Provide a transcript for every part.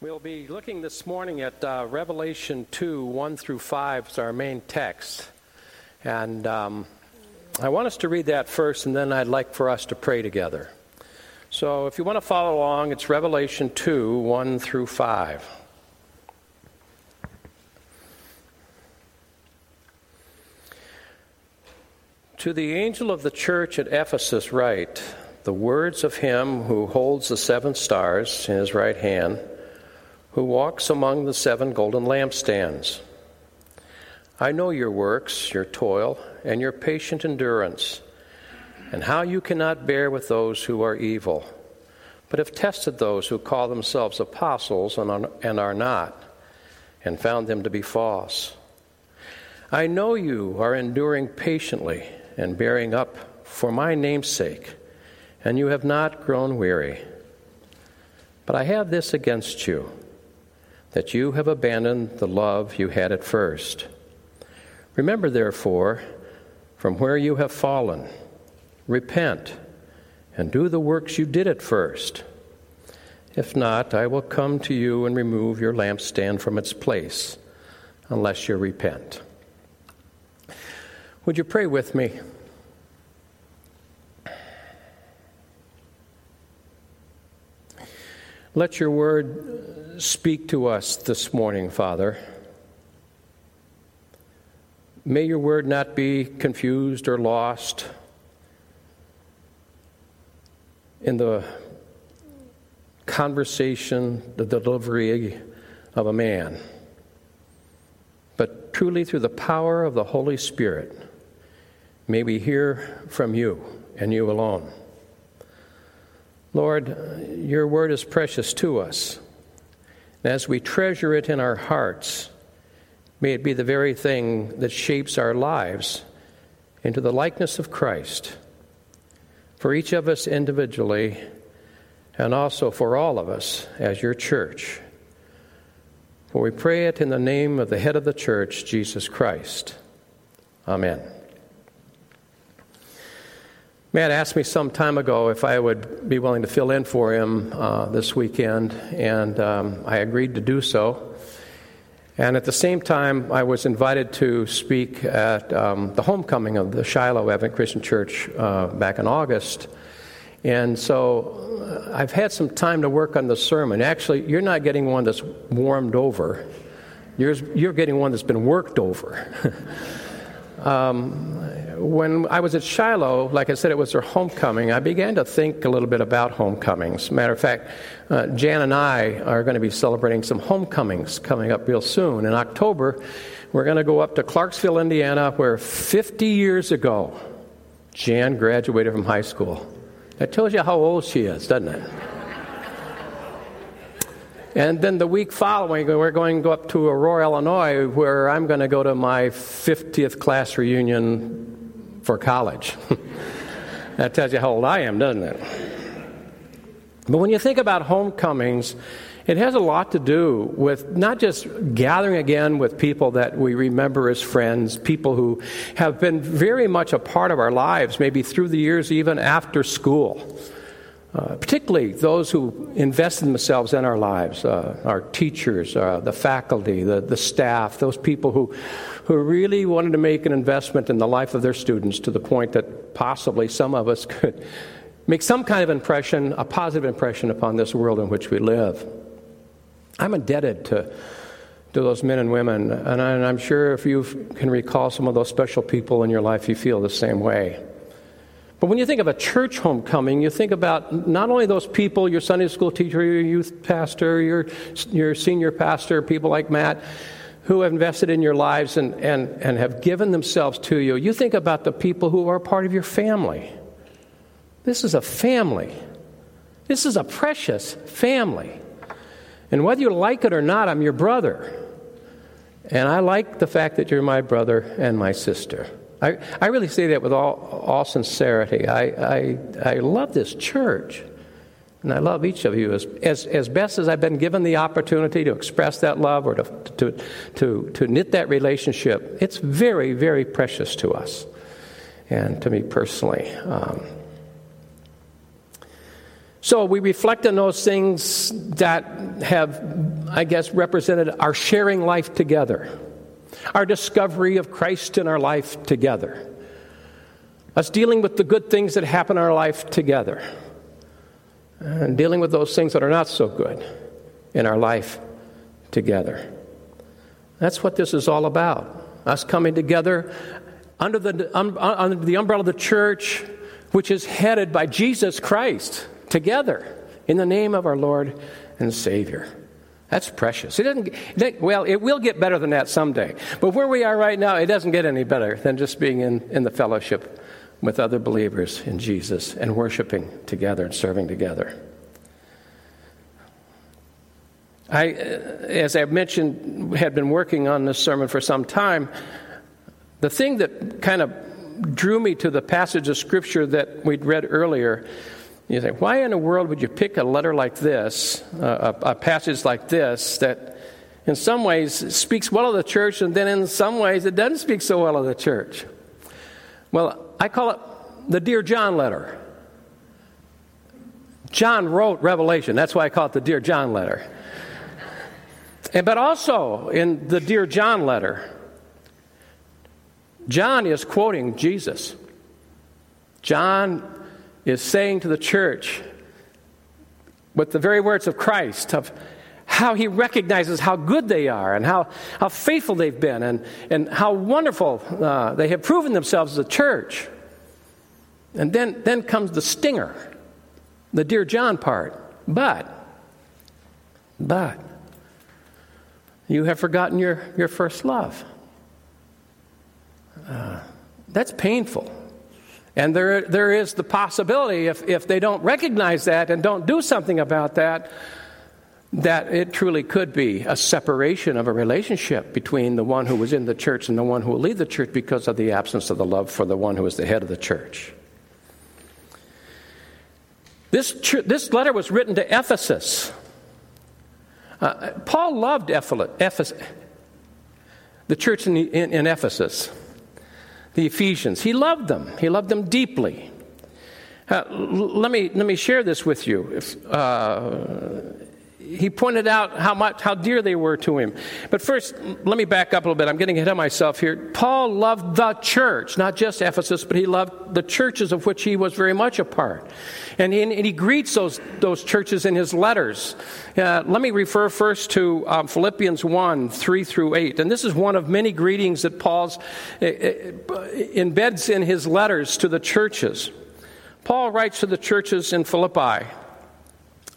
We'll be looking this morning at uh, Revelation 2 1 through 5 as our main text. And um, I want us to read that first, and then I'd like for us to pray together. So if you want to follow along, it's Revelation 2 1 through 5. To the angel of the church at Ephesus, write the words of him who holds the seven stars in his right hand, who walks among the seven golden lampstands. I know your works, your toil, and your patient endurance, and how you cannot bear with those who are evil, but have tested those who call themselves apostles and are not, and found them to be false. I know you are enduring patiently and bearing up for my name's sake, and you have not grown weary. But I have this against you, that you have abandoned the love you had at first. Remember, therefore, from where you have fallen, repent, and do the works you did at first. If not, I will come to you and remove your lampstand from its place, unless you repent. Would you pray with me? Let your word speak to us this morning, Father. May your word not be confused or lost in the conversation, the delivery of a man, but truly through the power of the Holy Spirit, may we hear from you and you alone. Lord, your word is precious to us. As we treasure it in our hearts, may it be the very thing that shapes our lives into the likeness of Christ. For each of us individually, and also for all of us as your church. For we pray it in the name of the head of the church, Jesus Christ. Amen. Matt asked me some time ago if I would be willing to fill in for him uh, this weekend, and um, I agreed to do so. And at the same time, I was invited to speak at um, the homecoming of the Shiloh Advent Christian Church uh, back in August. And so uh, I've had some time to work on the sermon. Actually, you're not getting one that's warmed over, you're, you're getting one that's been worked over. um, when I was at Shiloh, like I said, it was their homecoming, I began to think a little bit about homecomings. Matter of fact, uh, Jan and I are going to be celebrating some homecomings coming up real soon. In October, we're going to go up to Clarksville, Indiana, where 50 years ago, Jan graduated from high school. That tells you how old she is, doesn't it? And then the week following, we're going to go up to Aurora, Illinois, where I'm going to go to my 50th class reunion for college. that tells you how old I am, doesn't it? But when you think about homecomings, it has a lot to do with not just gathering again with people that we remember as friends, people who have been very much a part of our lives, maybe through the years, even after school. Uh, particularly those who invest in themselves in our lives, uh, our teachers, uh, the faculty, the, the staff, those people who, who really wanted to make an investment in the life of their students to the point that possibly some of us could make some kind of impression, a positive impression upon this world in which we live. I'm indebted to, to those men and women, and, I, and I'm sure if you can recall some of those special people in your life, you feel the same way. But when you think of a church homecoming, you think about not only those people, your Sunday school teacher, your youth pastor, your, your senior pastor, people like Matt, who have invested in your lives and, and, and have given themselves to you. You think about the people who are part of your family. This is a family. This is a precious family. And whether you like it or not, I'm your brother. And I like the fact that you're my brother and my sister. I, I really say that with all, all sincerity. I, I, I love this church. And I love each of you as, as, as best as I've been given the opportunity to express that love or to, to, to, to knit that relationship. It's very, very precious to us and to me personally. Um, So we reflect on those things that have, I guess, represented our sharing life together, our discovery of Christ in our life together, us dealing with the good things that happen in our life together, and dealing with those things that are not so good in our life together. That's what this is all about. Us coming together under the, um, under the umbrella of the church, which is headed by Jesus Christ, together in the name of our Lord and Savior. That's precious. It doesn't, well, it will get better than that someday. But where we are right now, it doesn't get any better than just being in, in the fellowship with other believers in Jesus and worshiping together and serving together. I, uh, as I've mentioned, had been working on this sermon for some time. The thing that kind of drew me to the passage of Scripture that we'd read earlier, you say, why in the world would you pick a letter like this, uh, a, a passage like this, that in some ways speaks well of the church, and then in some ways it doesn't speak so well of the church? Well, I call it the Dear John letter. John wrote Revelation. That's why I call it the Dear John letter. And, but also in the Dear John letter, John is quoting Jesus. John is saying to the church, with the very words of Christ, of how he recognizes how good they are and how, how faithful they've been and, and how wonderful uh, they have proven themselves as a church. And then, then comes the stinger, the Dear John part. But, but, you have forgotten your, your first love. Uh, that's painful. And there, there is the possibility, if, if they don't recognize that and don't do something about that, that it truly could be a separation of a relationship between the one who was in the church and the one who will leave the church because of the absence of the love for the one who is the head of the church. This, this letter was written to Ephesus. Uh, Paul loved Ephesus, the church in, in, in, Ephesus, the Ephesians. He loved them, he loved them deeply. Uh, let, me, let me share this with you. If, uh, he pointed out how much how dear they were to him. But first, let me back up a little bit. I'm getting ahead of myself here. Paul loved the church, not just Ephesus, but he loved the churches of which he was very much a part. And he, and he greets those, those churches in his letters. Uh, let me refer first to um, Philippians 1 3 through 8. And this is one of many greetings that Paul uh, uh, embeds in his letters to the churches. Paul writes to the churches in Philippi.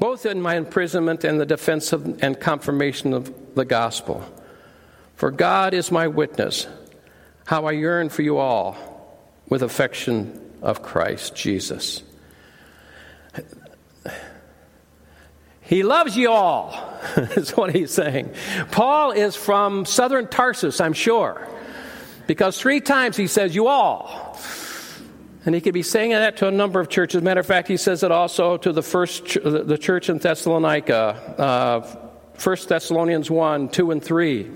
both in my imprisonment and the defense of, and confirmation of the gospel. For God is my witness, how I yearn for you all with affection of Christ Jesus. He loves you all, is what he's saying. Paul is from southern Tarsus, I'm sure, because three times he says, You all. And he could be saying that to a number of churches. Matter of fact, he says it also to the first the church in Thessalonica, uh, 1 Thessalonians 1, 2, and 3.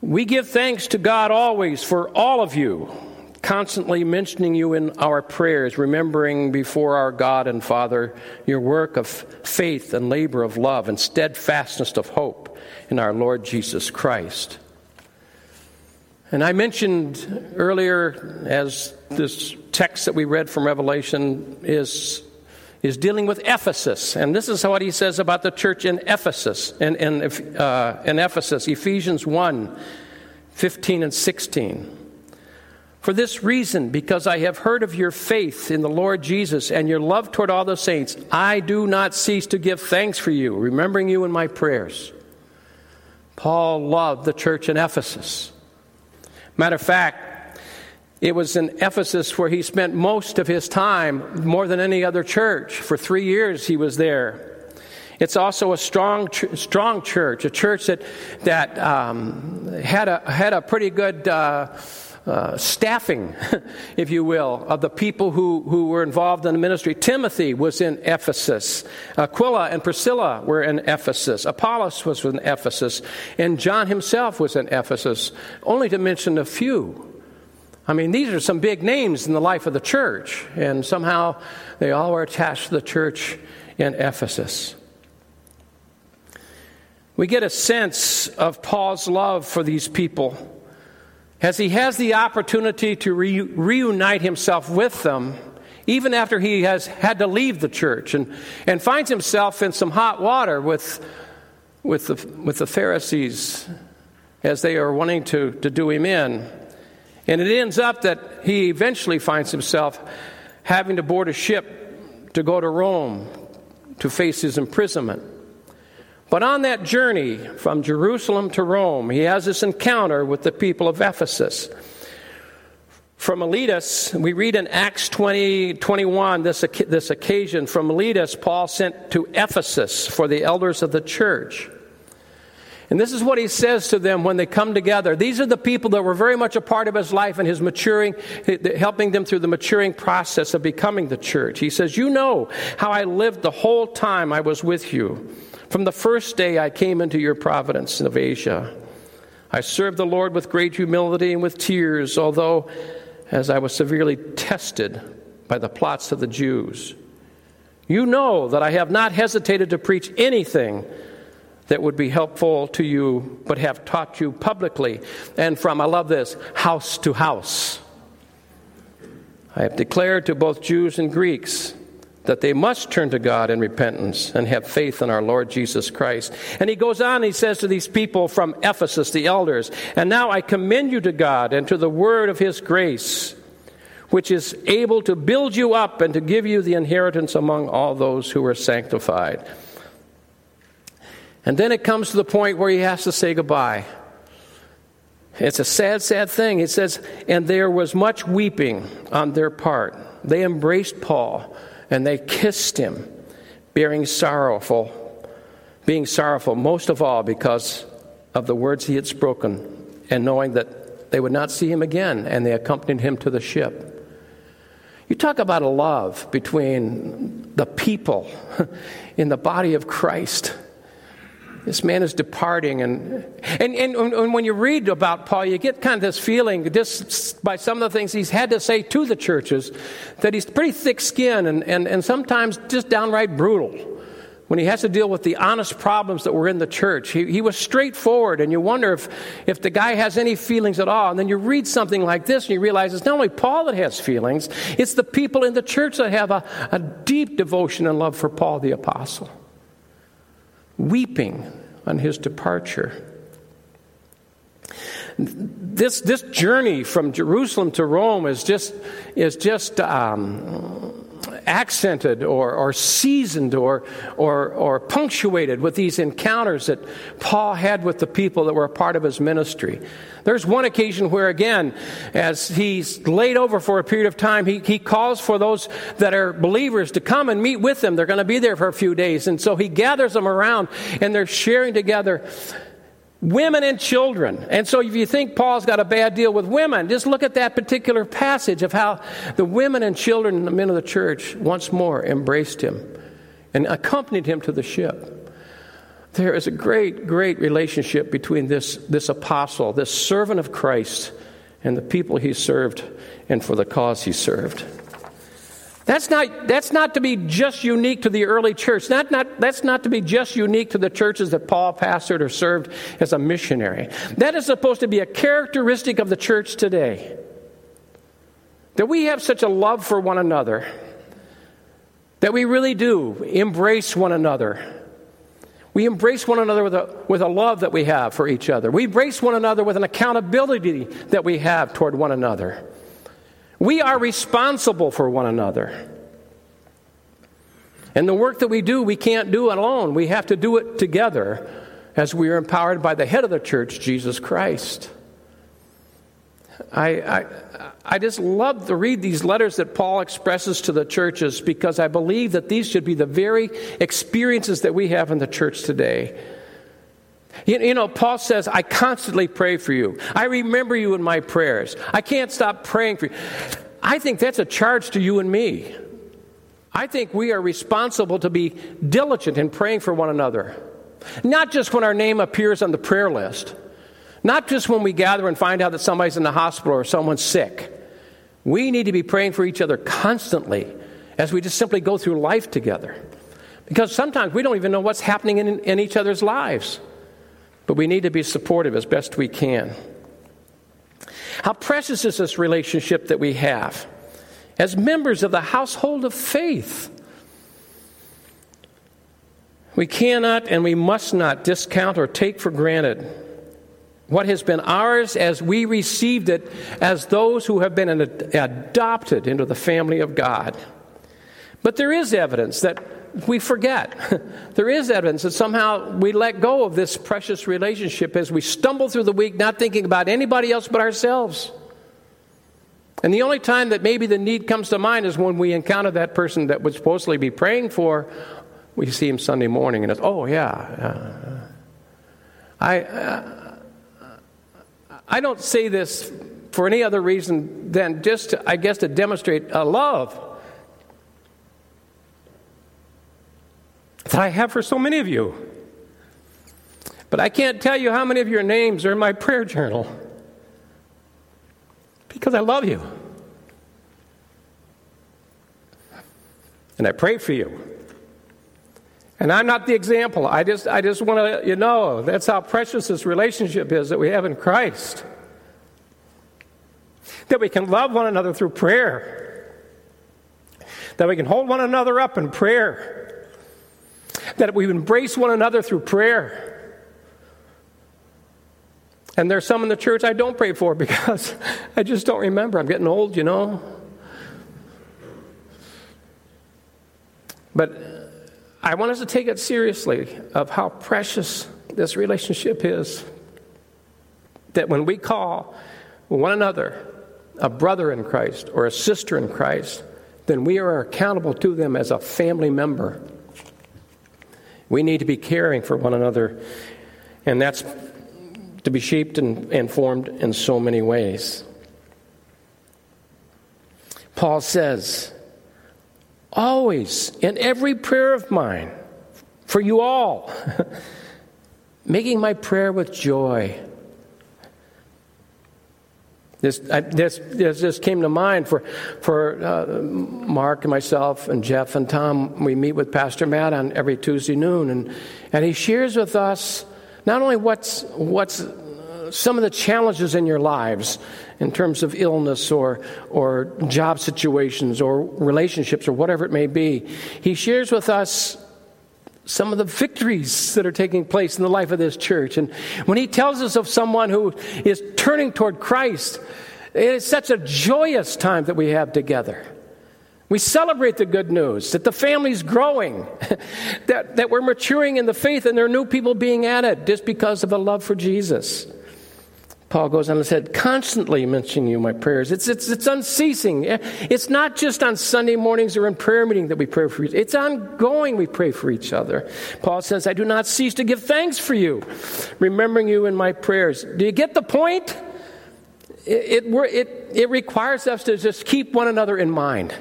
We give thanks to God always for all of you, constantly mentioning you in our prayers, remembering before our God and Father your work of faith and labor of love and steadfastness of hope in our Lord Jesus Christ. And I mentioned earlier, as this text that we read from Revelation is, is dealing with Ephesus. And this is what he says about the church in Ephesus, in, in, uh, in Ephesus, Ephesians 1 15 and 16. For this reason, because I have heard of your faith in the Lord Jesus and your love toward all the saints, I do not cease to give thanks for you, remembering you in my prayers. Paul loved the church in Ephesus. Matter of fact, It was in Ephesus where he spent most of his time, more than any other church. For three years he was there. It's also a strong, strong church, a church that, that um, had, a, had a pretty good uh, uh, staffing, if you will, of the people who, who were involved in the ministry. Timothy was in Ephesus. Aquila and Priscilla were in Ephesus. Apollos was in Ephesus. And John himself was in Ephesus, only to mention a few. I mean, these are some big names in the life of the church, and somehow they all were attached to the church in Ephesus. We get a sense of Paul's love for these people as he has the opportunity to re- reunite himself with them, even after he has had to leave the church and, and finds himself in some hot water with, with, the, with the Pharisees as they are wanting to, to do him in. And it ends up that he eventually finds himself having to board a ship to go to Rome to face his imprisonment. But on that journey from Jerusalem to Rome, he has this encounter with the people of Ephesus. From Miletus, we read in Acts 20, 21, this, this occasion. From Miletus, Paul sent to Ephesus for the elders of the church. And this is what he says to them when they come together. These are the people that were very much a part of his life and his maturing, helping them through the maturing process of becoming the church. He says, You know how I lived the whole time I was with you from the first day I came into your providence of Asia, I served the Lord with great humility and with tears, although as I was severely tested by the plots of the Jews. You know that I have not hesitated to preach anything that would be helpful to you, but have taught you publicly and from, I love this, house to house. I have declared to both Jews and Greeks that they must turn to God in repentance and have faith in our Lord Jesus Christ. And he goes on, he says to these people from Ephesus, the elders, And now I commend you to God and to the word of his grace, which is able to build you up and to give you the inheritance among all those who are sanctified. And then it comes to the point where he has to say goodbye. It's a sad, sad thing. It says, And there was much weeping on their part. They embraced Paul and they kissed him, bearing sorrowful, being sorrowful most of all because of the words he had spoken, and knowing that they would not see him again, and they accompanied him to the ship. You talk about a love between the people in the body of Christ this man is departing. And, and, and, and, when you read about Paul, you get kind of this feeling, just by some of the things he's had to say to the churches, that he's pretty thick skinned and, and, and sometimes just downright brutal. When he has to deal with the honest problems that were in the church, he, he was straightforward, and you wonder if, if the guy has any feelings at all. And then you read something like this, and you realize it's not only Paul that has feelings, it's the people in the church that have a, a deep devotion and love for Paul the Apostle weeping on his departure. This, this journey from Jerusalem to Rome is just, is just um, accented or, or seasoned or, or, or punctuated with these encounters that Paul had with the people that were a part of his ministry. There's one occasion where, again, as he's laid over for a period of time, he, he calls for those that are believers to come and meet with him. They're going to be there for a few days. And so he gathers them around and they're sharing together women and children. And so if you think Paul's got a bad deal with women, just look at that particular passage of how the women and children and the men of the church once more embraced him and accompanied him to the ship. There is a great, great relationship between this, this apostle, this servant of Christ, and the people he served and for the cause he served. That's not, that's not to be just unique to the early church. Not, not, that's not to be just unique to the churches that Paul pastored or served as a missionary. That is supposed to be a characteristic of the church today. That we have such a love for one another, that we really do embrace one another. We embrace one another with a, with a love that we have for each other. We embrace one another with an accountability that we have toward one another. We are responsible for one another. And the work that we do, we can't do it alone. We have to do it together as we are empowered by the head of the church, Jesus Christ. I, I, I just love to read these letters that Paul expresses to the churches because I believe that these should be the very experiences that we have in the church today. You, know, Paul says, I constantly pray for you. I remember you in my prayers. I can't stop praying for you. I think that's a charge to you and me. I think we are responsible to be diligent in praying for one another. Not just when our name appears on the prayer list, not just when we gather and find out that somebody's in the hospital or someone's sick. We need to be praying for each other constantly as we just simply go through life together. Because sometimes we don't even know what's happening in, in each other's lives. But we need to be supportive as best we can. How precious is this relationship that we have as members of the household of faith? We cannot and we must not discount or take for granted what has been ours as we received it as those who have been adopted into the family of God. But there is evidence that we forget. there is evidence that somehow we let go of this precious relationship as we stumble through the week, not thinking about anybody else but ourselves. And the only time that maybe the need comes to mind is when we encounter that person that would supposedly be praying for. We see him Sunday morning and it's, oh, yeah. Uh, I. Uh, I don't say this for any other reason than just, to, I guess, to demonstrate a love that I have for so many of you. But I can't tell you how many of your names are in my prayer journal because I love you. And I pray for you. And I'm not the example. I just, I just want to let you know that's how precious this relationship is that we have in Christ. That we can love one another through prayer. That we can hold one another up in prayer. That we embrace one another through prayer. And there's some in the church I don't pray for because I just don't remember. I'm getting old, you know. But I want us to take it seriously of how precious this relationship is. That when we call one another a brother in Christ or a sister in Christ, then we are accountable to them as a family member. We need to be caring for one another, and that's to be shaped and, and formed in so many ways. Paul says, always in every prayer of mine for you all, making my prayer with joy. This, I, this, this just came to mind for, for uh, Mark and myself and Jeff and Tom. We meet with Pastor Matt on every Tuesday noon, and, and he shares with us not only what's, what's some of the challenges in your lives in terms of illness or, or job situations or relationships or whatever it may be. He shares with us some of the victories that are taking place in the life of this church. And when he tells us of someone who is turning toward Christ, it is such a joyous time that we have together. We celebrate the good news that the family's growing, that, that we're maturing in the faith, and there are new people being added just because of a love for Jesus. Paul goes on and said, constantly mentioning you in my prayers. It's, it's, it's unceasing. It's not just on Sunday mornings or in prayer meeting that we pray for each It's ongoing we pray for each other. Paul says, I do not cease to give thanks for you, remembering you in my prayers. Do you get the point? It, it, it, it requires us to just keep one another in mind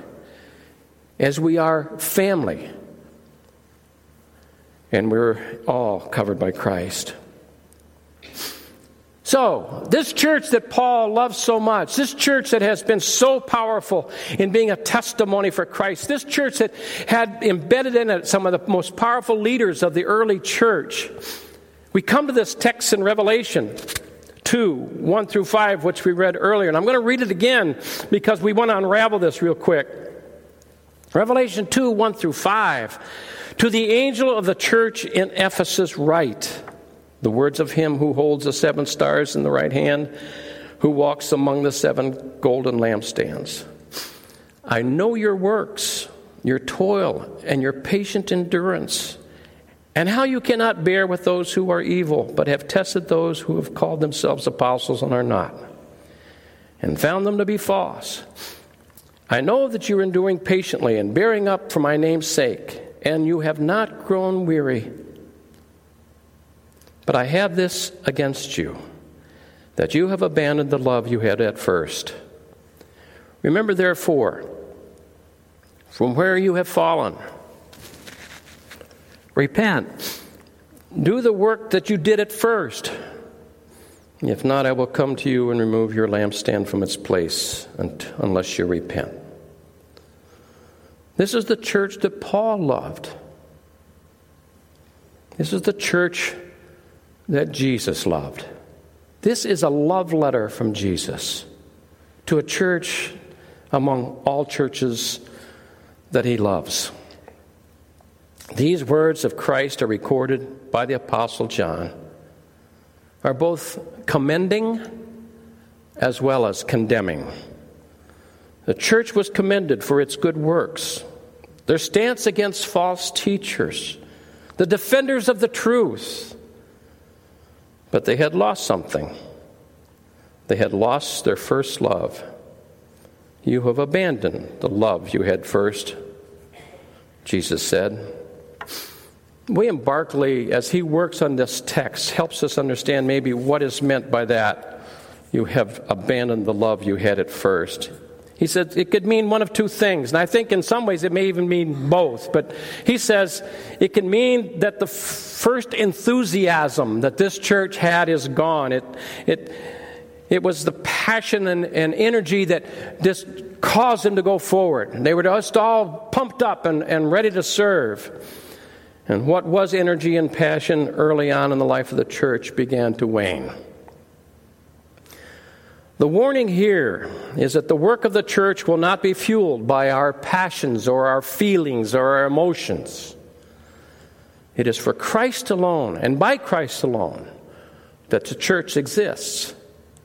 as we are family. And we're all covered by Christ. So, this church that Paul loves so much, this church that has been so powerful in being a testimony for Christ, this church that had embedded in it some of the most powerful leaders of the early church, we come to this text in Revelation 2 1 through 5, which we read earlier. And I'm going to read it again because we want to unravel this real quick. Revelation 2 1 through 5. To the angel of the church in Ephesus, write. The words of him who holds the seven stars in the right hand, who walks among the seven golden lampstands. I know your works, your toil, and your patient endurance, and how you cannot bear with those who are evil, but have tested those who have called themselves apostles and are not, and found them to be false. I know that you are enduring patiently and bearing up for my name's sake, and you have not grown weary. But I have this against you, that you have abandoned the love you had at first. Remember, therefore, from where you have fallen, repent, do the work that you did at first. If not, I will come to you and remove your lampstand from its place unless you repent. This is the church that Paul loved. This is the church that Jesus loved. This is a love letter from Jesus to a church among all churches that he loves. These words of Christ are recorded by the Apostle John are both commending as well as condemning. The church was commended for its good works, their stance against false teachers, the defenders of the truth. But they had lost something. They had lost their first love. You have abandoned the love you had first, Jesus said. William Barclay, as he works on this text, helps us understand maybe what is meant by that. You have abandoned the love you had at first. He said it could mean one of two things, and I think in some ways it may even mean both. But he says it can mean that the first enthusiasm that this church had is gone. It, it, it was the passion and, and energy that just caused them to go forward. They were just all pumped up and, and ready to serve. And what was energy and passion early on in the life of the church began to wane. The warning here is that the work of the church will not be fueled by our passions or our feelings or our emotions. It is for Christ alone and by Christ alone that the church exists.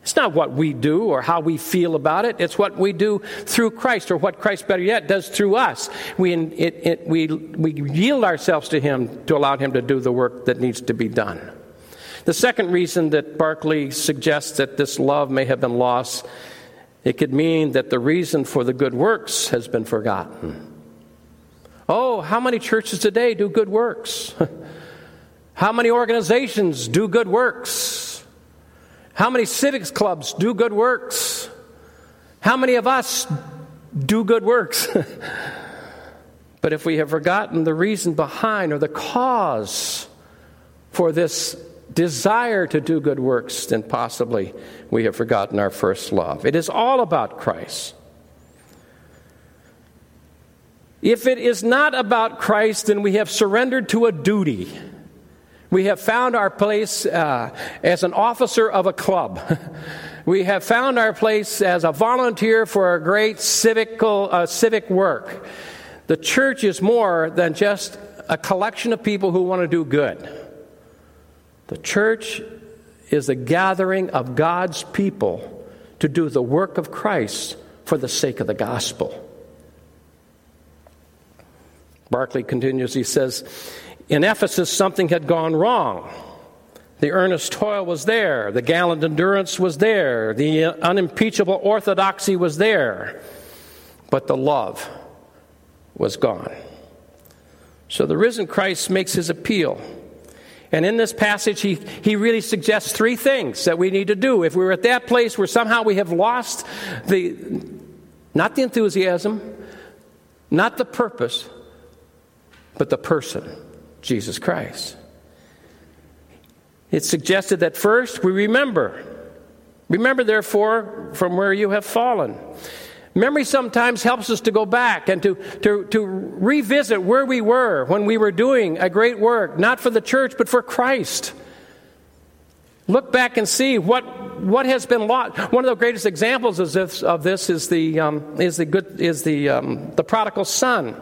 It's not what we do or how we feel about it. It's what we do through Christ, or what Christ, better yet, does through us. We, it, it, we, we yield ourselves to Him to allow Him to do the work that needs to be done. The second reason that Barclay suggests that this love may have been lost, it could mean that the reason for the good works has been forgotten. Oh, how many churches today do good works? how many organizations do good works? How many civics clubs do good works? How many of us do good works? but if we have forgotten the reason behind or the cause for this desire to do good works, then possibly we have forgotten our first love. It is all about Christ. If it is not about Christ, then we have surrendered to a duty we have found our place uh, as an officer of a club. we have found our place as a volunteer for a great civical, uh, civic work. The church is more than just a collection of people who want to do good. The church is a gathering of God's people to do the work of Christ for the sake of the gospel. Barclay continues, he says, in Ephesus, something had gone wrong. The earnest toil was there, the gallant endurance was there, the unimpeachable orthodoxy was there, but the love was gone. So the risen Christ makes his appeal. And in this passage, he, he really suggests three things that we need to do. If we're at that place where somehow we have lost the, not the enthusiasm, not the purpose, but the person. Jesus Christ. It suggested that first we remember. Remember, therefore, from where you have fallen. Memory sometimes helps us to go back and to, to, to revisit where we were when we were doing a great work, not for the church, but for Christ. Look back and see what, what has been lost. One of the greatest examples of this, of this is the, um, is the, good, is the, um, the prodigal son.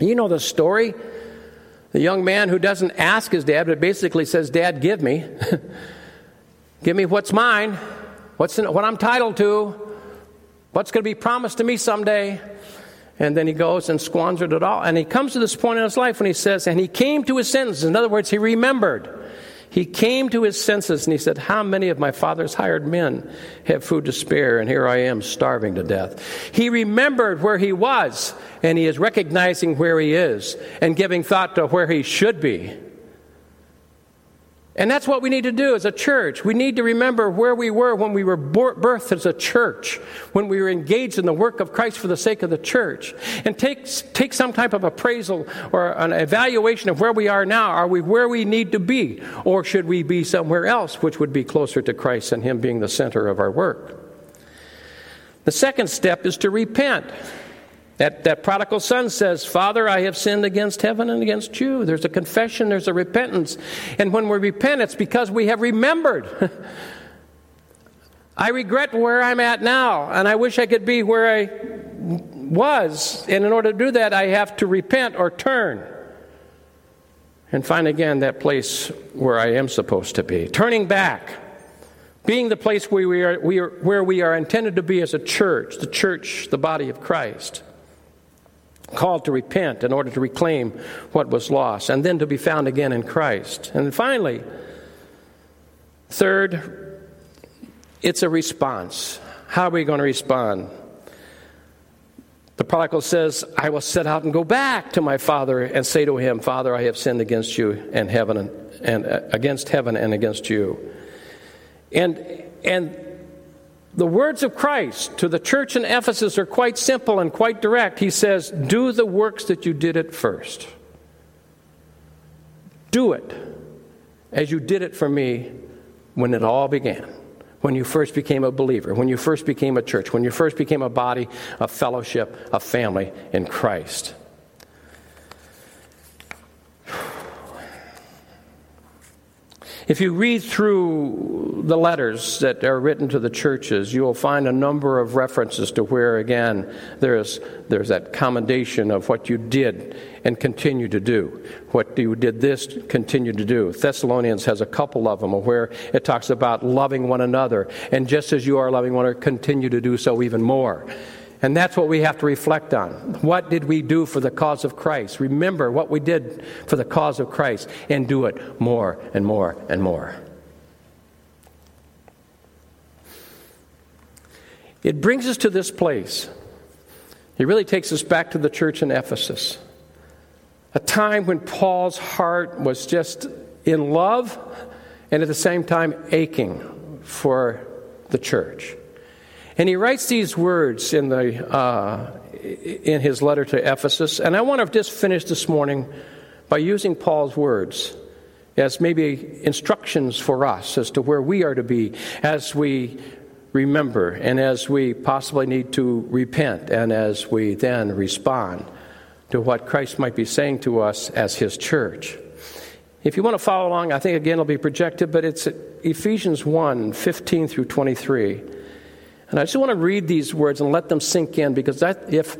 You know the story. The young man who doesn't ask his dad, but basically says, Dad, give me. give me what's mine, what's in, what I'm titled to, what's going to be promised to me someday. And then he goes and squanders it all. And he comes to this point in his life when he says, and he came to his senses. In other words, he remembered. He came to his senses and he said, How many of my father's hired men have food to spare, and here I am starving to death? He remembered where he was, and he is recognizing where he is and giving thought to where he should be. And that's what we need to do as a church. We need to remember where we were when we were birthed as a church, when we were engaged in the work of Christ for the sake of the church, and take, take some type of appraisal or an evaluation of where we are now. Are we where we need to be? Or should we be somewhere else, which would be closer to Christ and Him being the center of our work? The second step is to repent. That, that prodigal son says, Father, I have sinned against heaven and against you. There's a confession, there's a repentance. And when we repent, it's because we have remembered. I regret where I'm at now, and I wish I could be where I was. And in order to do that, I have to repent or turn and find again that place where I am supposed to be. Turning back, being the place where we are, we are, where we are intended to be as a church, the church, the body of Christ called to repent in order to reclaim what was lost, and then to be found again in Christ. And finally, third, it's a response. How are we going to respond? The prodigal says, I will set out and go back to my father and say to him, Father, I have sinned against you and heaven and, and uh, against heaven and against you. And and the words of Christ to the church in Ephesus are quite simple and quite direct. He says, Do the works that you did at first. Do it as you did it for me when it all began. When you first became a believer, when you first became a church, when you first became a body, a fellowship, a family in Christ. If you read through the letters that are written to the churches, you will find a number of references to where, again, there's, there's that commendation of what you did and continue to do. What you did this, continue to do. Thessalonians has a couple of them where it talks about loving one another. And just as you are loving one another, continue to do so even more. And that's what we have to reflect on. What did we do for the cause of Christ? Remember what we did for the cause of Christ and do it more and more and more. It brings us to this place. It really takes us back to the church in Ephesus. A time when Paul's heart was just in love and at the same time aching for the church. And he writes these words in, the, uh, in his letter to Ephesus. And I want to just finish this morning by using Paul's words as maybe instructions for us as to where we are to be as we remember and as we possibly need to repent and as we then respond to what Christ might be saying to us as his church. If you want to follow along, I think again it'll be projected, but it's Ephesians 1 15 through 23. And I just want to read these words and let them sink in because that, if,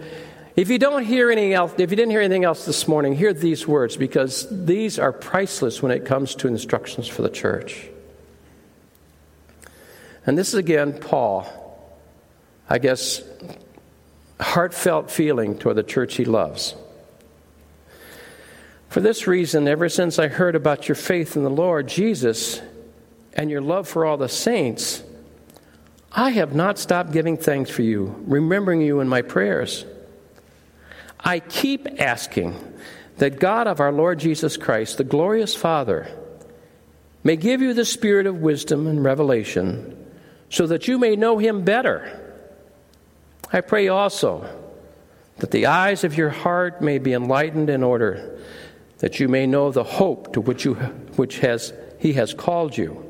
if you don't hear anything else, if you didn't hear anything else this morning, hear these words because these are priceless when it comes to instructions for the church. And this is again Paul, I guess, heartfelt feeling toward the church he loves. For this reason, ever since I heard about your faith in the Lord Jesus and your love for all the saints, I have not stopped giving thanks for you, remembering you in my prayers. I keep asking that God of our Lord Jesus Christ, the glorious Father, may give you the spirit of wisdom and revelation so that you may know him better. I pray also that the eyes of your heart may be enlightened in order that you may know the hope to which, you, which has, he has called you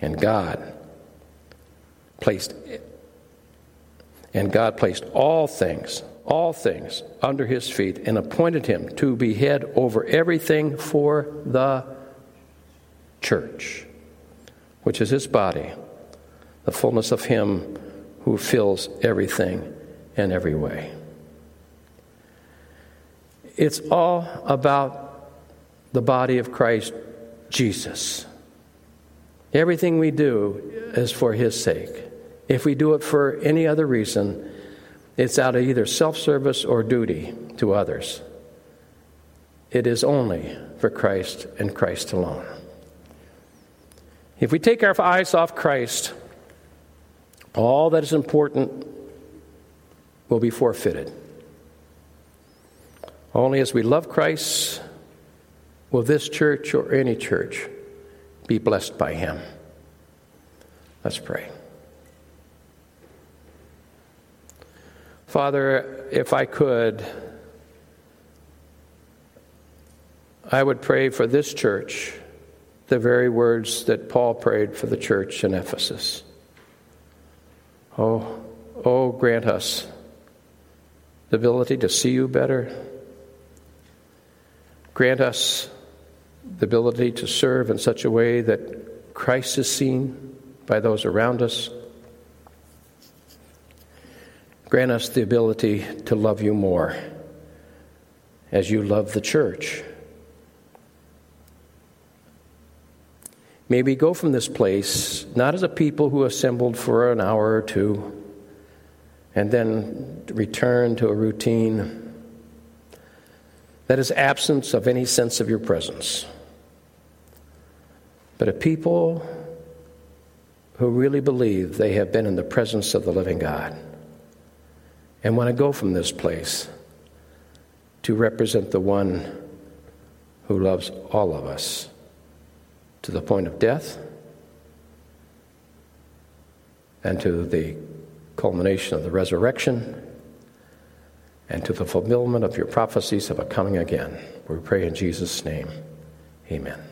And God placed and God placed all things, all things under his feet and appointed him to be head over everything for the church. which is his body, the fullness of him who fills everything in every way. It's all about the body of Christ Jesus. Everything we do is for his sake. If we do it for any other reason, it's out of either self service or duty to others. It is only for Christ and Christ alone. If we take our eyes off Christ, all that is important will be forfeited. Only as we love Christ will this church or any church be blessed by him. Let's pray. Father, if I could, I would pray for this church the very words that Paul prayed for the church in Ephesus. Oh, oh, grant us the ability to see you better. Grant us the ability to serve in such a way that Christ is seen by those around us. Grant us the ability to love you more as you love the church. May we go from this place not as a people who assembled for an hour or two and then return to a routine that is absence of any sense of your presence, but a people who really believe they have been in the presence of the living God and want to go from this place to represent the one who loves all of us to the point of death and to the culmination of the resurrection and to the fulfillment of your prophecies of a coming again. We pray in Jesus' name. Amen.